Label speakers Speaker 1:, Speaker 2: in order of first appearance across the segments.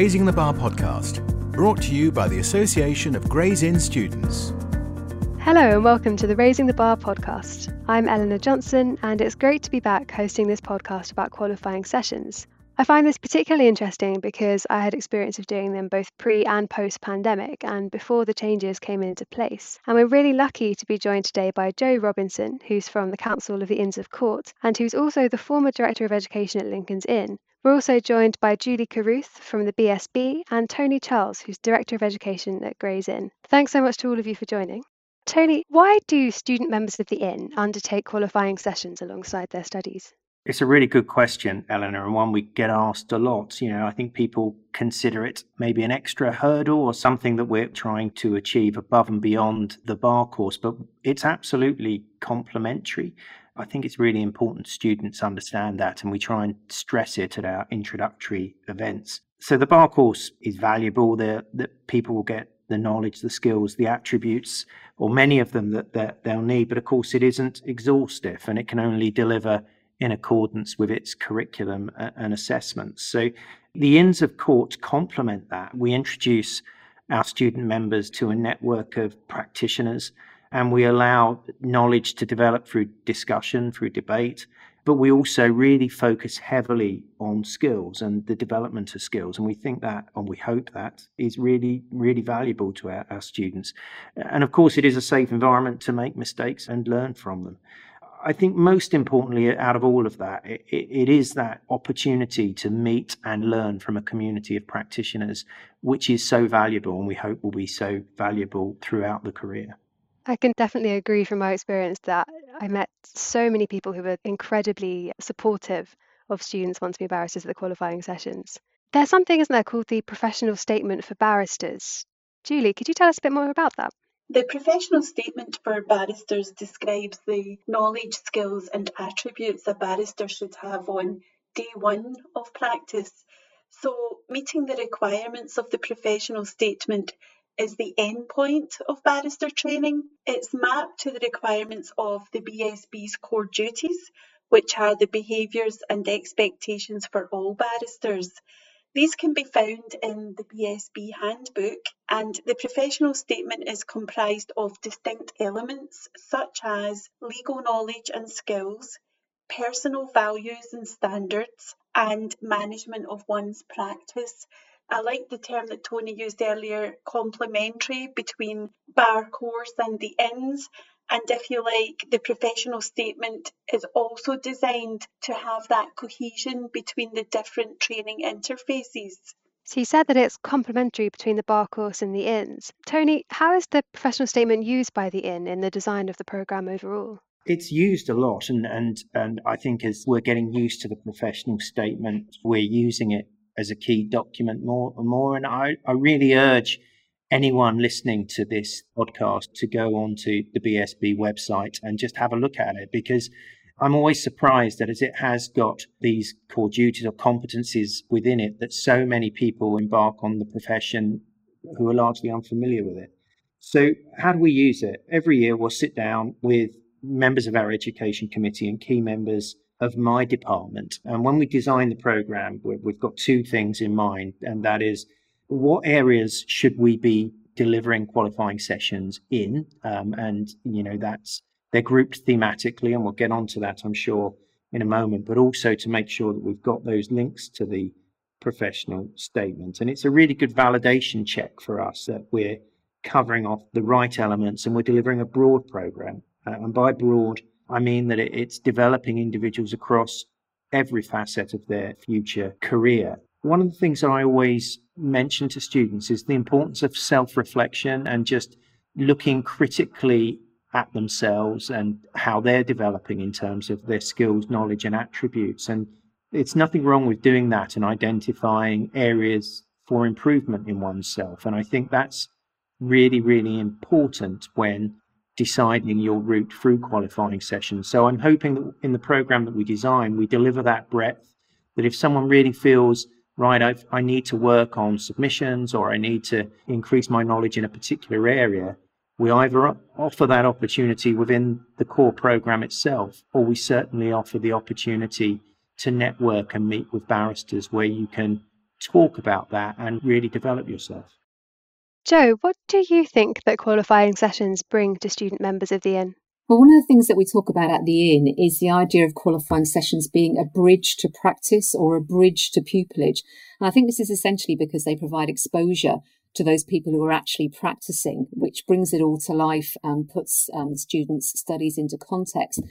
Speaker 1: Raising the Bar podcast, brought to you by the Association of Gray's Inn Students.
Speaker 2: Hello and welcome to the Raising the Bar podcast. I'm Eleanor Johnson, and it's great to be back hosting this podcast about qualifying sessions. I find this particularly interesting because I had experience of doing them both pre and post pandemic and before the changes came into place. And we're really lucky to be joined today by Joe Robinson, who's from the Council of the Inns of Court and who's also the former Director of Education at Lincoln's Inn. We're also joined by Julie Caruth from the BSB and Tony Charles, who's Director of Education at Gray's Inn. Thanks so much to all of you for joining. Tony, why do student members of the Inn undertake qualifying sessions alongside their studies?
Speaker 3: It's a really good question, Eleanor, and one we get asked a lot. You know, I think people consider it maybe an extra hurdle or something that we're trying to achieve above and beyond the bar course, but it's absolutely complementary. I think it's really important students understand that, and we try and stress it at our introductory events. So the bar course is valuable. That people will get the knowledge, the skills, the attributes, or many of them that, that they'll need. But of course, it isn't exhaustive, and it can only deliver in accordance with its curriculum uh, and assessments. So the Inns of Court complement that. We introduce our student members to a network of practitioners and we allow knowledge to develop through discussion, through debate. But we also really focus heavily on skills and the development of skills. And we think that, and we hope that, is really, really valuable to our, our students. And of course, it is a safe environment to make mistakes and learn from them. I think most importantly, out of all of that, it, it is that opportunity to meet and learn from a community of practitioners, which is so valuable and we hope will be so valuable throughout the career.
Speaker 2: I can definitely agree from my experience that I met so many people who were incredibly supportive of students wanting to be barristers at the qualifying sessions. There's something, isn't there, called the professional statement for barristers. Julie, could you tell us a bit more about that?
Speaker 4: The professional statement for barristers describes the knowledge, skills, and attributes a barrister should have on day one of practice. So, meeting the requirements of the professional statement is the end point of barrister training. It's mapped to the requirements of the BSB's core duties, which are the behaviours and expectations for all barristers. These can be found in the BSB handbook, and the professional statement is comprised of distinct elements such as legal knowledge and skills, personal values and standards, and management of one's practice. I like the term that Tony used earlier, complementary between bar course and the inns, and if you like, the professional statement is also designed to have that cohesion between the different training interfaces.
Speaker 2: So you said that it's complementary between the bar course and the inns. Tony, how is the professional statement used by the inn in the design of the programme overall?
Speaker 3: It's used a lot, and, and, and I think as we're getting used to the professional statement, we're using it as a key document more and more. And I, I really urge anyone listening to this podcast to go onto the BSB website and just have a look at it because I'm always surprised that as it has got these core duties or competencies within it, that so many people embark on the profession who are largely unfamiliar with it. So, how do we use it? Every year, we'll sit down with members of our education committee and key members of my department. And when we design the program, we've got two things in mind, and that is what areas should we be delivering qualifying sessions in? Um, and, you know, that's they're grouped thematically, and we'll get onto that, I'm sure, in a moment, but also to make sure that we've got those links to the professional statement. And it's a really good validation check for us that we're covering off the right elements and we're delivering a broad program. Uh, and by broad, I mean that it's developing individuals across every facet of their future career. One of the things that I always mention to students is the importance of self reflection and just looking critically at themselves and how they're developing in terms of their skills, knowledge, and attributes. And it's nothing wrong with doing that and identifying areas for improvement in oneself. And I think that's really, really important when deciding your route through qualifying sessions. So I'm hoping that in the program that we design, we deliver that breadth. That if someone really feels right, I've, I need to work on submissions or I need to increase my knowledge in a particular area, we either offer that opportunity within the core program itself, or we certainly offer the opportunity to network and meet with barristers where you can talk about that and really develop yourself.
Speaker 2: Jo, what do you think that qualifying sessions bring to student members of the Inn?
Speaker 5: Well, one of the things that we talk about at the Inn is the idea of qualifying sessions being a bridge to practice or a bridge to pupillage. And I think this is essentially because they provide exposure to those people who are actually practicing, which brings it all to life and puts um, students' studies into context. And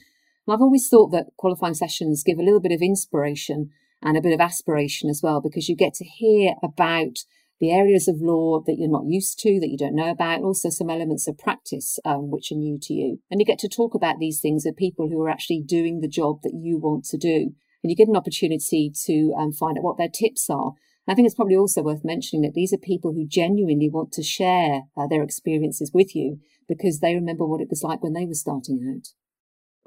Speaker 5: I've always thought that qualifying sessions give a little bit of inspiration and a bit of aspiration as well, because you get to hear about the areas of law that you're not used to, that you don't know about, and also some elements of practice um, which are new to you. And you get to talk about these things with people who are actually doing the job that you want to do. And you get an opportunity to um, find out what their tips are. I think it's probably also worth mentioning that these are people who genuinely want to share uh, their experiences with you because they remember what it was like when they were starting out.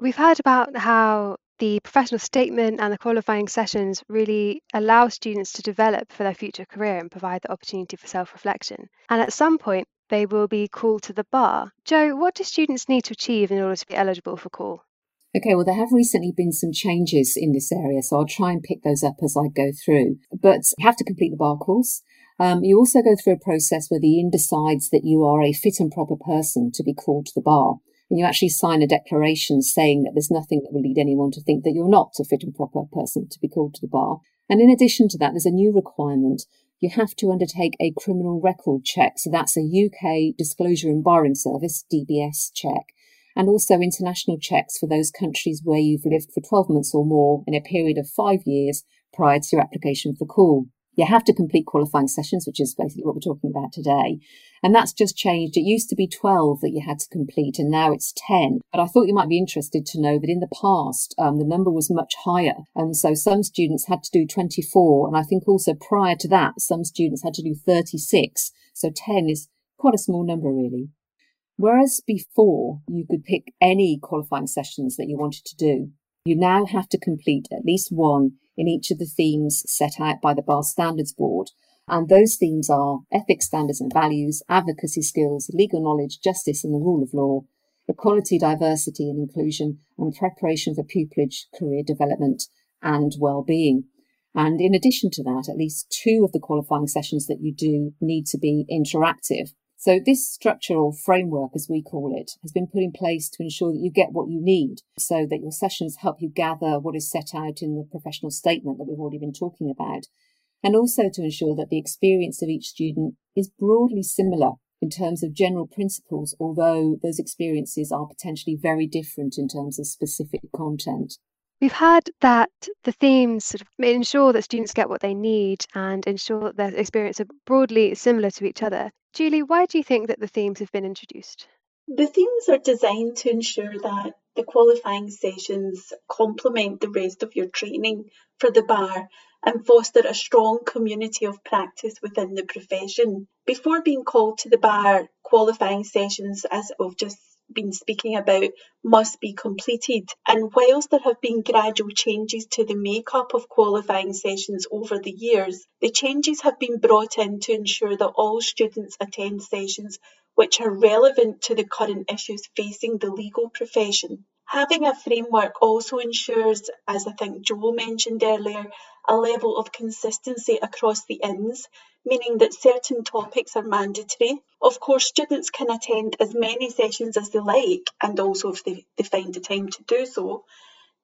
Speaker 2: We've heard about how the professional statement and the qualifying sessions really allow students to develop for their future career and provide the opportunity for self reflection. And at some point, they will be called to the bar. Joe, what do students need to achieve in order to be eligible for call?
Speaker 5: Okay, well, there have recently been some changes in this area, so I'll try and pick those up as I go through. But you have to complete the bar course. Um, you also go through a process where the Inn decides that you are a fit and proper person to be called to the bar. And you actually sign a declaration saying that there's nothing that will lead anyone to think that you're not a fit and proper person to be called to the bar. And in addition to that, there's a new requirement. You have to undertake a criminal record check. So that's a UK Disclosure and Barring Service, DBS check and also international checks for those countries where you've lived for 12 months or more in a period of five years prior to your application for call. You have to complete qualifying sessions, which is basically what we're talking about today. And that's just changed. It used to be 12 that you had to complete, and now it's 10. But I thought you might be interested to know that in the past, um, the number was much higher. And so some students had to do 24. And I think also prior to that, some students had to do 36. So 10 is quite a small number, really. Whereas before you could pick any qualifying sessions that you wanted to do, you now have to complete at least one in each of the themes set out by the Bar Standards Board. And those themes are ethics, standards and values, advocacy skills, legal knowledge, justice and the rule of law, equality, diversity and inclusion, and preparation for pupillage, career development and well-being. And in addition to that, at least two of the qualifying sessions that you do need to be interactive. So this structural framework, as we call it, has been put in place to ensure that you get what you need so that your sessions help you gather what is set out in the professional statement that we've already been talking about. And also to ensure that the experience of each student is broadly similar in terms of general principles, although those experiences are potentially very different in terms of specific content.
Speaker 2: We've heard that the themes sort of ensure that students get what they need and ensure that their experience are broadly similar to each other. Julie, why do you think that the themes have been introduced?
Speaker 4: The themes are designed to ensure that the qualifying sessions complement the rest of your training for the bar and foster a strong community of practice within the profession. Before being called to the bar, qualifying sessions, as we've just been speaking about must be completed. And whilst there have been gradual changes to the makeup of qualifying sessions over the years, the changes have been brought in to ensure that all students attend sessions which are relevant to the current issues facing the legal profession. Having a framework also ensures, as I think Joe mentioned earlier, a level of consistency across the inns, meaning that certain topics are mandatory. Of course, students can attend as many sessions as they like, and also if they, they find the time to do so.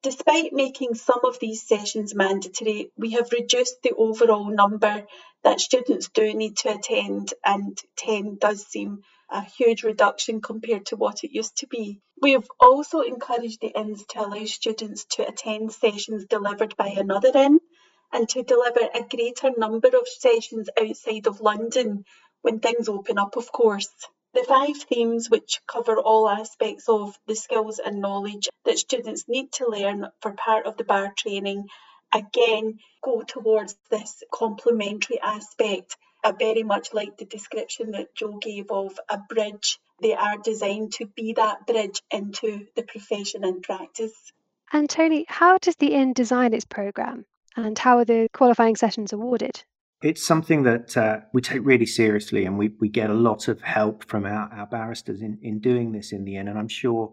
Speaker 4: Despite making some of these sessions mandatory, we have reduced the overall number that students do need to attend, and 10 does seem a huge reduction compared to what it used to be. We have also encouraged the inns to allow students to attend sessions delivered by another inn and to deliver a greater number of sessions outside of London when things open up, of course. The five themes, which cover all aspects of the skills and knowledge that students need to learn for part of the bar training, again go towards this complementary aspect. I very much like the description that Joe gave of a bridge. They are designed to be that bridge into the profession and practice.
Speaker 2: And Tony, how does the Inn design its programme? And how are the qualifying sessions awarded?
Speaker 3: It's something that uh, we take really seriously, and we, we get a lot of help from our, our barristers in, in doing this in the Inn. And I'm sure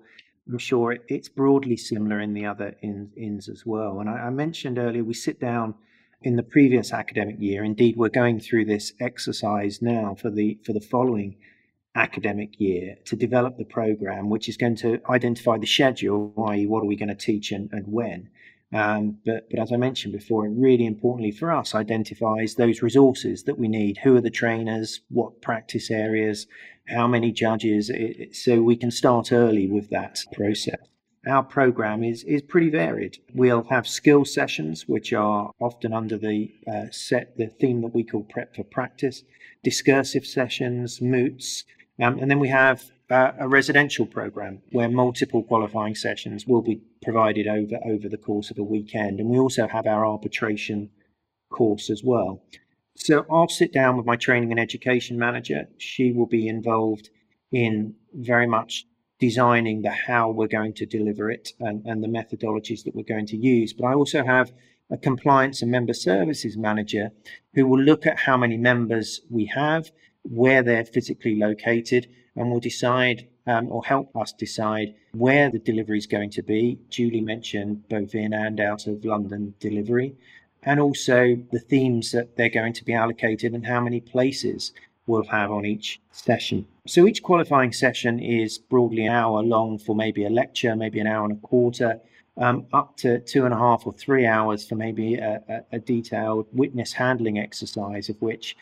Speaker 3: I'm sure it, it's broadly similar in the other in, inns as well. And I, I mentioned earlier we sit down in the previous academic year. Indeed, we're going through this exercise now for the for the following academic year to develop the program, which is going to identify the schedule, i.e., what are we going to teach and, and when. Um, but, but as I mentioned before, it really importantly for us identifies those resources that we need. Who are the trainers? What practice areas? How many judges? It, so we can start early with that process our program is is pretty varied. We'll have skill sessions, which are often under the uh, set the theme that we call prep for practice, discursive sessions, moots, um, and then we have uh, a residential program where multiple qualifying sessions will be provided over over the course of a weekend, and we also have our arbitration course as well. So I'll sit down with my training and education manager. She will be involved in very much designing the how we're going to deliver it and, and the methodologies that we're going to use. But I also have a compliance and member services manager who will look at how many members we have, where they're physically located, and will decide um, or help us decide where the delivery is going to be. Julie mentioned both in and out of London delivery, and also the themes that they're going to be allocated and how many places we'll have on each session. So each qualifying session is broadly an hour long for maybe a lecture, maybe an hour and a quarter, um, up to two and a half or three hours for maybe a, a, a detailed witness handling exercise, of which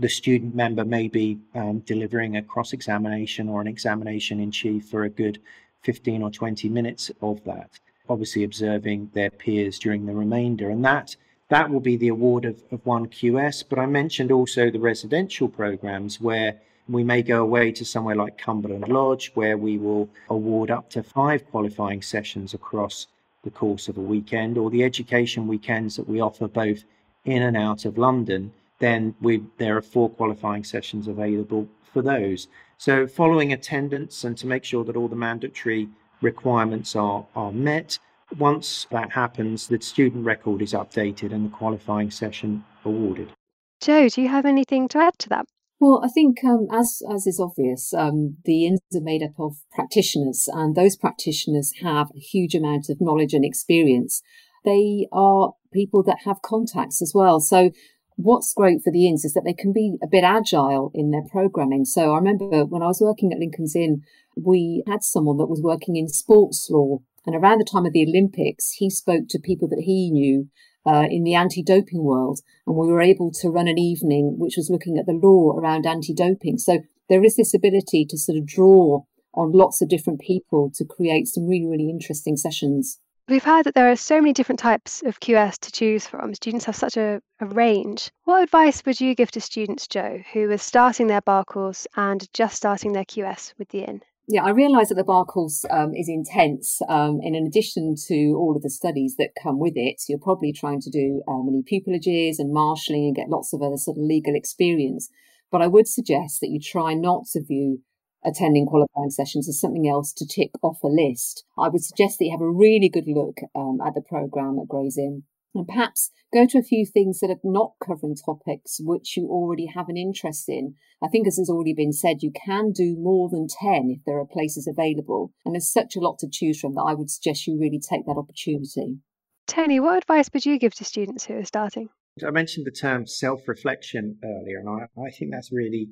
Speaker 3: the student member may be um, delivering a cross examination or an examination in chief for a good 15 or 20 minutes of that, obviously observing their peers during the remainder. And that that will be the award of, of one QS. But I mentioned also the residential programs where we may go away to somewhere like Cumberland Lodge, where we will award up to five qualifying sessions across the course of a weekend, or the education weekends that we offer both in and out of London. Then we, there are four qualifying sessions available for those. So, following attendance and to make sure that all the mandatory requirements are, are met, once that happens, the student record is updated and the qualifying session awarded.
Speaker 2: Joe, do you have anything to add to that?
Speaker 5: Well, I think, um, as as is obvious, um, the Inns are made up of practitioners, and those practitioners have a huge amount of knowledge and experience. They are people that have contacts as well. So, what's great for the Inns is that they can be a bit agile in their programming. So, I remember when I was working at Lincoln's Inn, we had someone that was working in sports law and around the time of the Olympics, he spoke to people that he knew uh, in the anti doping world. And we were able to run an evening which was looking at the law around anti doping. So there is this ability to sort of draw on lots of different people to create some really, really interesting sessions.
Speaker 2: We've heard that there are so many different types of QS to choose from. Students have such a, a, range. What advice would you give to students, Joe, who are starting their bar course and just starting their QS with the Inn?
Speaker 5: Yeah, I realise that the bar course um, is intense. Um, in addition to all of the studies that come with it, you're probably trying to do um, mini pupillages and marshalling and get lots of other sort of legal experience. But I would suggest that you try not to view attending qualifying sessions as something else to tick off a list. I would suggest that you have a really good look um, at the programme at Gray's Inn and perhaps go to a few things that are not covering topics which you already have an interest in. I think, as has already been said, you can do more than 10 if there are places available. And there's such a lot to choose from that I would suggest you really take that opportunity.
Speaker 2: Tony, what advice would you give to students who are starting?
Speaker 3: I mentioned the term self reflection earlier, and I, I think that's really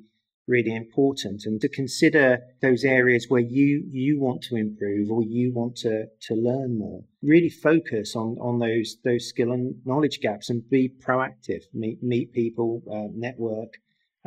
Speaker 3: really important. And to consider those areas where you you want to improve or you want to to learn more. Really focus on on those those skill and knowledge gaps and be proactive. Meet meet people uh, network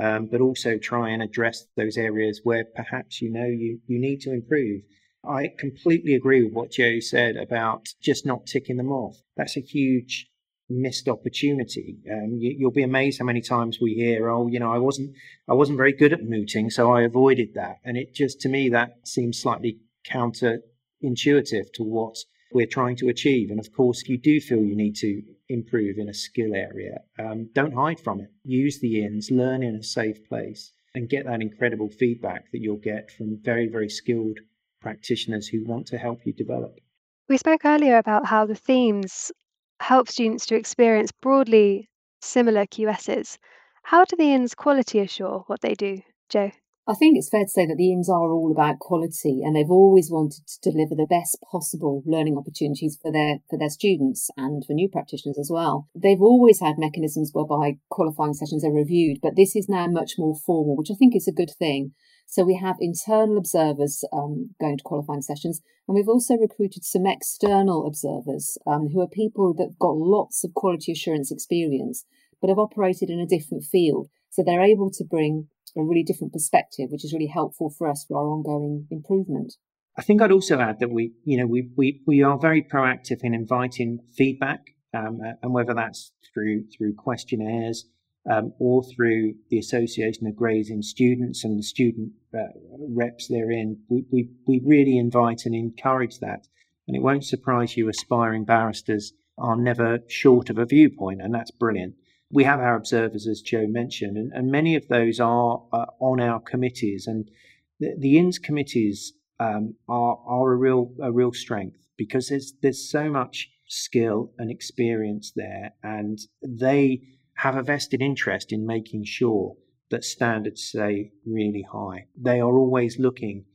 Speaker 3: um, but also try and address those areas where perhaps you know you you need to improve. I completely agree with what Joe said about just not ticking them off. That's a huge missed opportunity. Um, you, will be amazed how many times we hear, "Oh, you know, I wasn't, I wasn't very good at mooting, so I avoided that." And it just, to me, that seems slightly counterintuitive to what we're trying to achieve. And of course, if you do feel you need to improve in a skill area, um, don't hide from it. Use the inns, learn in a safe place, and get that incredible feedback that you'll get from very, very skilled practitioners who want to help you develop.
Speaker 2: We spoke earlier about how the themes help students to experience broadly similar QSs. How do the Inns quality assure what they do, Joe?
Speaker 5: I think it's fair to say that the inns are all about quality and they've always wanted to deliver the best possible learning opportunities for their for their students and for new practitioners as well. They've always had mechanisms whereby qualifying sessions are reviewed, but this is now much more formal, which I think is a good thing. So we have internal observers um, going to qualifying sessions, and we've also recruited some external observers um, who are people that have got lots of quality assurance experience, but have operated in a different field. So they're able to bring a really different perspective, which is really helpful for us for our ongoing improvement.
Speaker 3: I think I'd also add that we, you know, we we, we are very proactive in inviting feedback, um, and whether that's through through questionnaires um, or through the Association of Gray's Inn students and the student uh, reps therein, we, we we really invite and encourage that. And it won't surprise you, aspiring barristers are never short of a viewpoint, and that's brilliant we have our observers, as Joe mentioned, and, and many of those are uh, on our committees. And the, the Inns committees um, are are a real a real strength because there's there's so much skill and experience there, and they have a vested interest in making sure that standards stay really high. They are always looking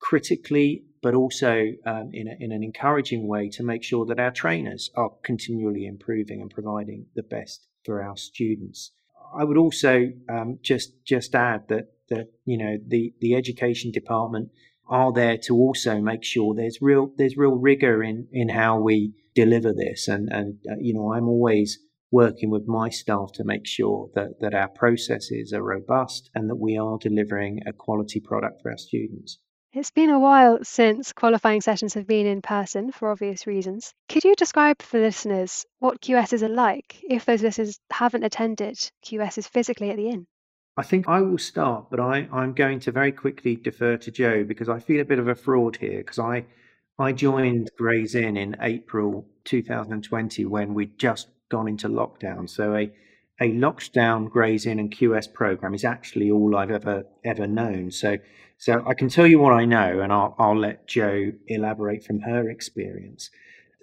Speaker 3: critically, but also um, in, a, in an encouraging way to make sure that our trainers are continually improving and providing the best for our students. I would also um, just just add that that you know the the education department are there to also make sure there's real there's real rigor in in how we deliver this and and uh, you know I'm always working with my staff to make sure that that our processes are robust and that we are delivering a quality product for our students.
Speaker 2: It's been a while since qualifying sessions have been in person for obvious reasons. Could you describe for listeners what QSs are like if those listeners haven't attended QSs physically at the inn?
Speaker 3: I think I will start, but I, I'm going to very quickly defer to Joe because I feel a bit of a fraud here because I I joined Gray's Inn in April 2020 when we'd just gone into lockdown. So a a lockdown Gray's Inn and QS program is actually all I've ever ever known. So so I can tell you what I know, and I'll, I'll let Joe elaborate from her experience.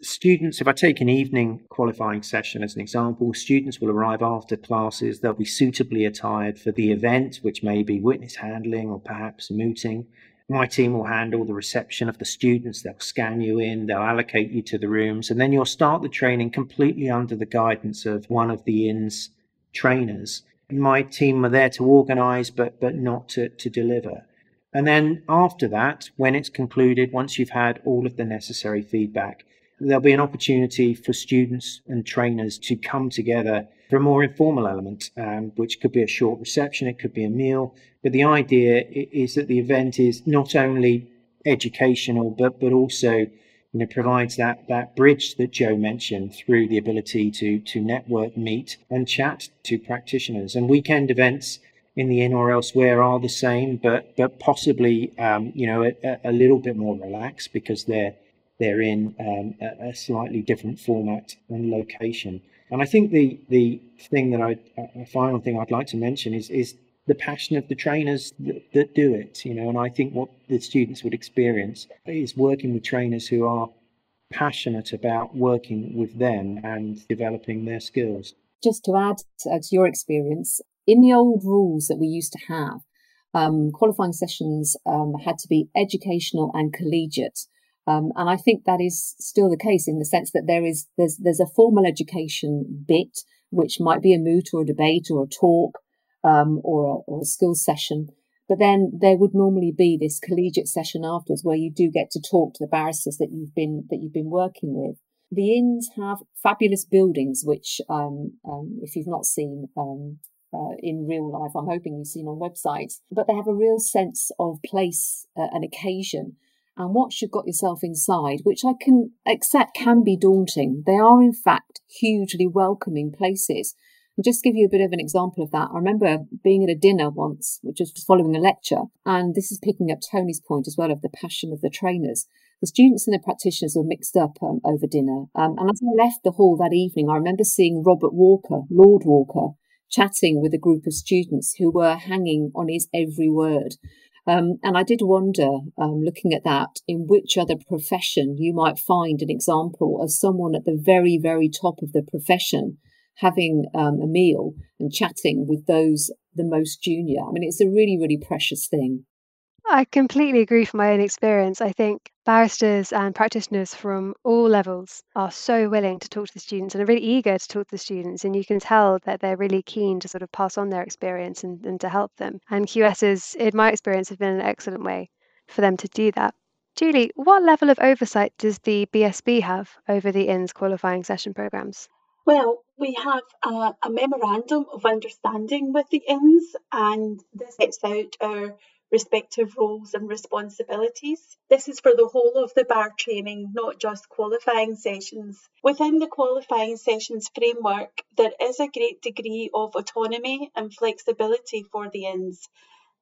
Speaker 3: Students, if I take an evening qualifying session as an example, students will arrive after classes. They'll be suitably attired for the event, which may be witness handling or perhaps mooting. My team will handle the reception of the students. They'll scan you in, they'll allocate you to the rooms, and then you'll start the training completely under the guidance of one of the inn's trainers. My team are there to organize, but, but not to, to deliver. And then after that, when it's concluded, once you've had all of the necessary feedback, there'll be an opportunity for students and trainers to come together for a more informal element, um, which could be a short reception, it could be a meal. But the idea is that the event is not only educational, but but also you know provides that that bridge that Joe mentioned through the ability to to network, meet, and chat to practitioners. And weekend events in the inn or elsewhere are the same, but but possibly um, you know a, a, little bit more relaxed because they're they're in um, a, a, slightly different format and location. And I think the the thing that I a final thing I'd like to mention is is the passion of the trainers that, that do it. You know, and I think what the students would experience is working with trainers who are passionate about working with them and developing their skills.
Speaker 5: Just to add to, uh, your experience, in the old rules that we used to have, um, qualifying sessions um, had to be educational and collegiate. Um, and I think that is still the case in the sense that there is there's there's a formal education bit which might be a moot or a debate or a talk um, or a, or a skills session, but then there would normally be this collegiate session afterwards where you do get to talk to the barristers that you've been that you've been working with. The inns have fabulous buildings, which, um, um, if you've not seen, um, uh, in real life. I'm hoping you've seen on websites, but they have a real sense of place uh, and occasion. And once you've got yourself inside, which I can accept can be daunting, they are in fact hugely welcoming places. And just give you a bit of an example of that. I remember being at a dinner once, which was following a lecture, and this is picking up Tony's point as well of the passion of the trainers. The students and the practitioners were mixed up um, over dinner. Um, and as I left the hall that evening, I remember seeing Robert Walker, Lord Walker, chatting with a group of students who were hanging on his every word. Um, and I did wonder, um, looking at that, in which other profession you might find an example of someone at the very, very top of the profession having um, a meal and chatting with those the most junior. I mean, it's a really, really precious thing.
Speaker 2: I completely agree from my own experience. I think barristers and practitioners from all levels are so willing to talk to the students and are really eager to talk to the students. And you can tell that they're really keen to sort of pass on their experience and, and to help them. And QSs, in my experience, have been an excellent way for them to do that. Julie, what level of oversight does the BSB have over the Inns qualifying session programs?
Speaker 4: Well, we have a, a memorandum of understanding with the Inns, and this sets out our respective roles and responsibilities. This is for the whole of the bar training, not just qualifying sessions. Within the qualifying sessions framework, there is a great degree of autonomy and flexibility for the Inns.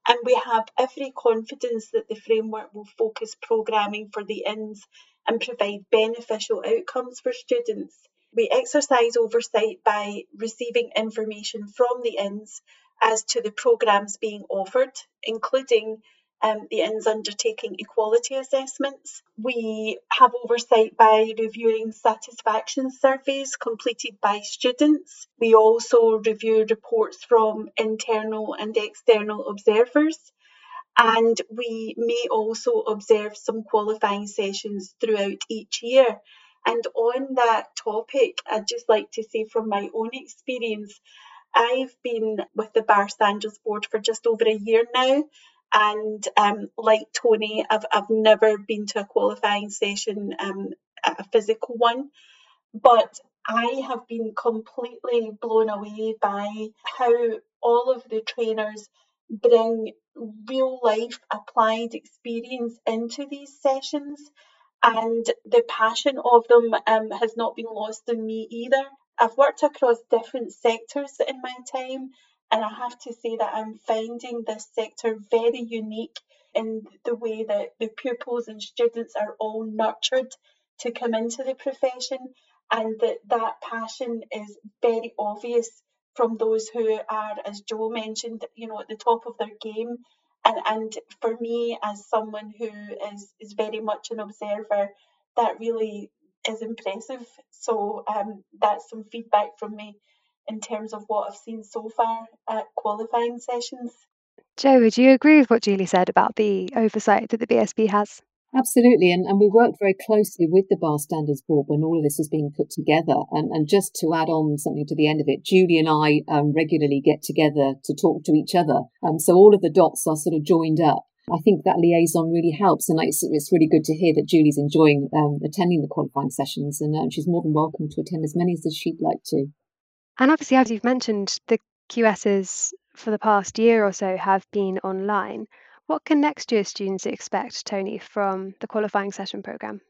Speaker 4: And we have every confidence that the framework will focus programming for the Inns and provide beneficial outcomes for students. We exercise oversight by receiving information from the Inns as to the programmes being offered, including um, the Inns undertaking equality assessments. We have oversight by reviewing satisfaction surveys completed by students. We also review reports from internal and external observers. And we may also observe some qualifying sessions throughout each year. And on that topic, I'd just like to say from my own experience, I've been with the Bar Standards Board for just over a year now. And um, like Tony, I've, I've never been to a qualifying session, um, a physical one. But I have been completely blown away by how all of the trainers bring real life applied experience into these sessions. And the passion of them um, has not been lost in me either. I've worked across different sectors in my time, and I have to say that I'm finding this sector very unique in the way that the pupils and students are all nurtured to come into the profession, and that that passion is very obvious from those who are, as Joe mentioned, you know, at the top of their game. And, and for me, as someone who is, is very much an observer, that really is impressive. So um, that's some feedback from me in terms of what I've seen so far at qualifying sessions.
Speaker 2: Joe, would you agree with what Julie said about the oversight that the BSB has?
Speaker 5: Absolutely, and, and we worked very closely with the Bar Standards Board when all of this was being put together. And, and just to add on something to the end of it, Julie and I um, regularly get together to talk to each other. Um, so all of the dots are sort of joined up. I think that liaison really helps, and it's, it's really good to hear that Julie's enjoying um, attending the qualifying sessions, and uh, she's more than welcome to attend as many as she'd like to.
Speaker 2: And obviously, as you've mentioned, the QSs for the past year or so have been online. What can next year's students expect, Tony, from the qualifying session programme?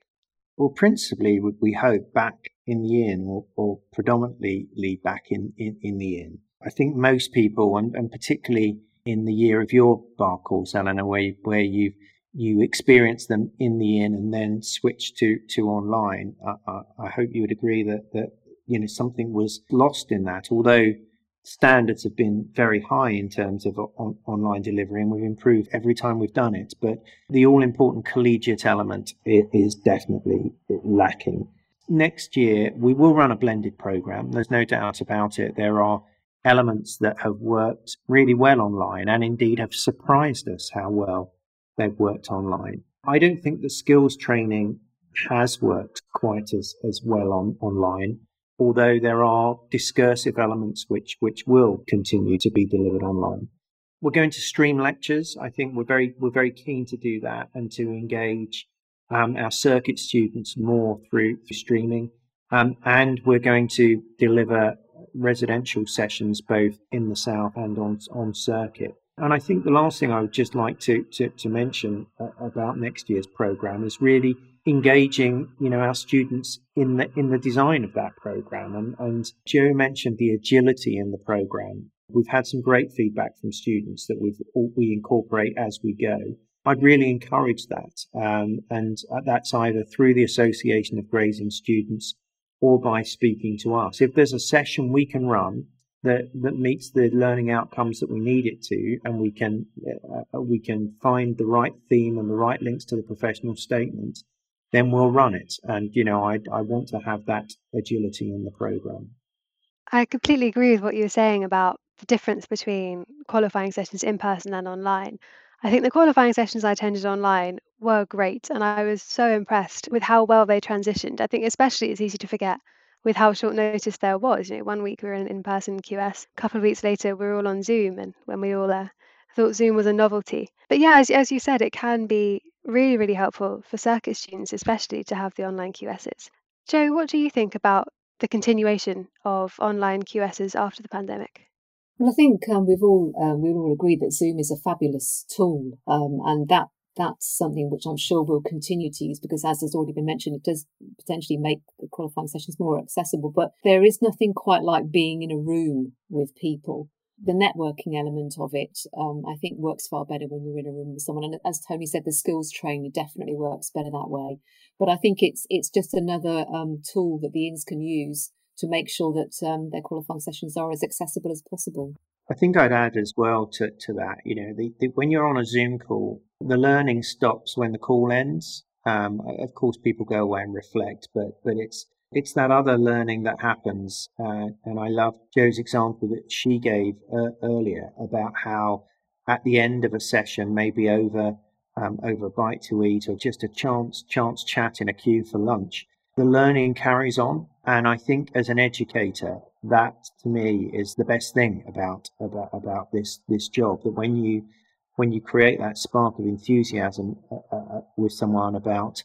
Speaker 3: Well, principally, we hope back in the inn or, or predominantly back in, in, in the inn. I think most people, and, and particularly in the year of your bar course, Eleanor, where where you you experienced them in the inn and then switched to to online. I, I, I hope you would agree that that you know something was lost in that, although standards have been very high in terms of on, online delivery and we've improved every time we've done it but the all important collegiate element is definitely lacking. Next year we will run a blended program there's no doubt about it. There are elements that have worked really well online and indeed have surprised us how well they've worked online. I don't think the skills training has worked quite as, as well on online, although there are discursive elements which, which will continue to be delivered online. We're going to stream lectures. I think we're very, we're very keen to do that and to engage um, our circuit students more through, through streaming. Um, and we're going to deliver residential sessions both in the south and on on circuit. And I think the last thing I would just like to to, to mention uh, about next year's program is really engaging you know our students in the in the design of that program. And and Joe mentioned the agility in the program. We've had some great feedback from students that we've we incorporate as we go. I'd really encourage that, um, and that's either through the Association of Gray's Inn Students or by speaking to us. If there's a session we can run that, that meets the learning outcomes that we need it to, and we can uh, we can find the right theme and the right links to the professional statement, then we'll run it. And you know, I I want to have that agility in the program.
Speaker 2: I completely agree with what you were saying about the difference between qualifying sessions in person and online. I think the qualifying sessions I attended online were great, and I was so impressed with how well they transitioned. I think, especially, it's easy to forget with how short notice there was. You know, one week we were in in-person QS, a couple of weeks later we were all on Zoom, and when we all uh, thought Zoom was a novelty. But yeah, as, as you said, it can be really, really helpful for circuit students, especially to have the online QSs. Joe, what do you think about the continuation of online QSs after the pandemic?
Speaker 5: Well, I think um, we've all um, we all agree that Zoom is a fabulous tool, um, and that that's something which I'm sure we'll continue to use because, as has already been mentioned, it does potentially make the qualifying sessions more accessible. But there is nothing quite like being in a room with people. The networking element of it, um, I think, works far better when you're in a room with someone. And as Tony said, the skills training definitely works better that way. But I think it's it's just another um, tool that the Inns can use to make sure that um, their qualifying sessions are as accessible as possible.
Speaker 3: I think I'd add as well to, to that, you know, the, the, when you're on a Zoom call, the learning stops when the call ends. Um, of course, people go away and reflect, but but it's it's that other learning that happens. Uh, and I love Joe's example that she gave uh, earlier about how at the end of a session, maybe over um, over a bite to eat or just a chance chance chat in a queue for lunch, the learning carries on. And I think as an educator, that to me is the best thing about about about this this job. That when you when you create that spark of enthusiasm uh, uh, uh, with someone about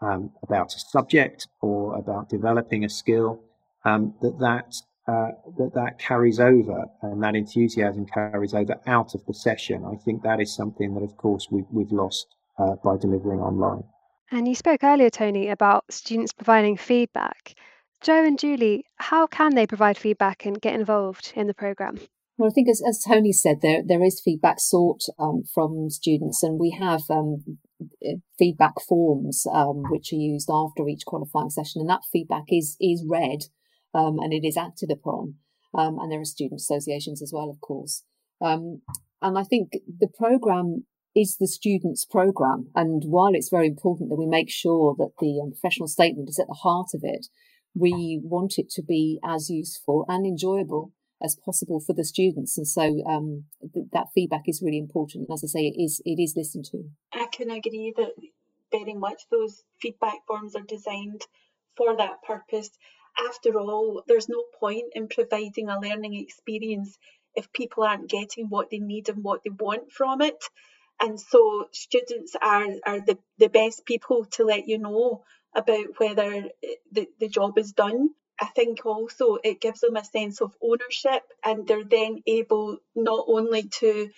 Speaker 3: um, about a subject or about developing a skill, um, that that uh, that that carries over and that enthusiasm carries over out of the session. I think that is something that, of course, we've we've lost uh, by delivering online.
Speaker 2: And you spoke earlier, Tony, about students providing feedback. Joe and Julie, how can they provide feedback and get involved in the programme?
Speaker 5: Well, I think as, as Tony said, there there is feedback sought um, from students, and we have um, feedback forms um, which are used after each qualifying session, and that feedback is is read um, and it is acted upon. Um, and there are student associations as well, of course. Um, and I think the program is the students' program, and while it's very important that we make sure that the professional statement is at the heart of it, we want it to be as useful and enjoyable as possible for the students. And so um, th- that feedback is really important. And as I say, it is it is listened to.
Speaker 4: I can agree that very much those feedback forms are designed for that purpose. After all, there's no point in providing a learning experience if people aren't getting what they need and what they want from it. And so students are, are the, the best people to let you know about whether the, the job is done I think also it gives them a sense of ownership and they're then able not only to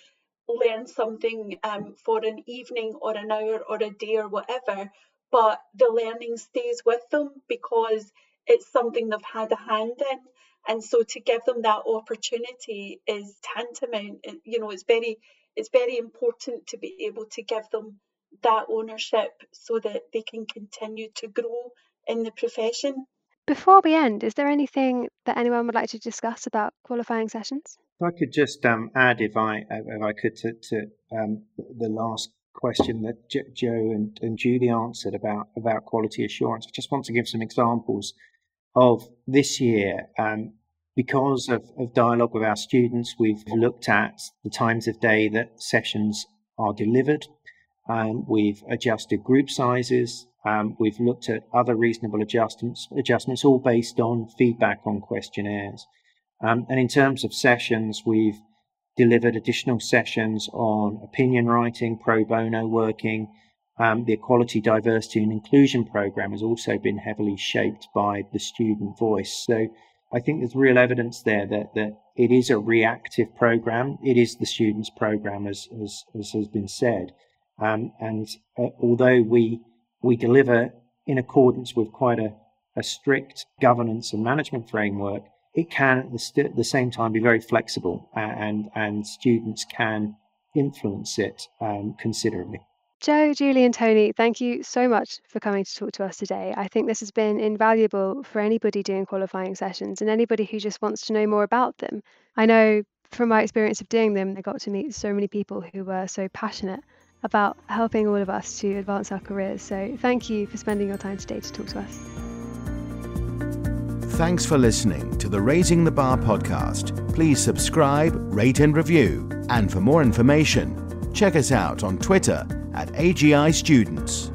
Speaker 4: learn something um, for an evening or an hour or a day or whatever, but the learning stays with them because it's something they've had a hand in. And so to give them that opportunity is tantamount. You know, it's very it's very important to be able to give them that ownership so that they can continue to grow in the profession.
Speaker 2: Before we end, is there anything that anyone would like to discuss about qualifying sessions?
Speaker 3: I could just um, add, if I if I could, to, to um, the last question that Joe and, and Julie answered about about quality assurance. I just want to give some examples of this year. Um, because of, of dialogue with our students, we've looked at the times of day that sessions are delivered. Um, we've adjusted group sizes. Um, we've looked at other reasonable adjustments, adjustments all based on feedback on questionnaires. Um, and in terms of sessions, we've delivered additional sessions on opinion writing, pro bono working. Um, the Equality, Diversity and Inclusion program has also been heavily shaped by the student voice. So I think there's real evidence there that, that it is a reactive program. It is the students' program, as, as, as has been said. Um, and uh, although we we deliver in accordance with quite a, a strict governance and management framework, it can at the, st- the same time be very flexible and, and students can influence it um, considerably.
Speaker 2: Joe, Julie, and Tony, thank you so much for coming to talk to us today. I think this has been invaluable for anybody doing qualifying sessions and anybody who just wants to know more about them. I know from my experience of doing them, I got to meet so many people who were so passionate about helping all of us to advance our careers. So thank you for spending your time today to talk to us.
Speaker 1: Thanks for listening to the Raising the Bar podcast. Please subscribe, rate, and review. And for more information, check us out on Twitter at AGI Students.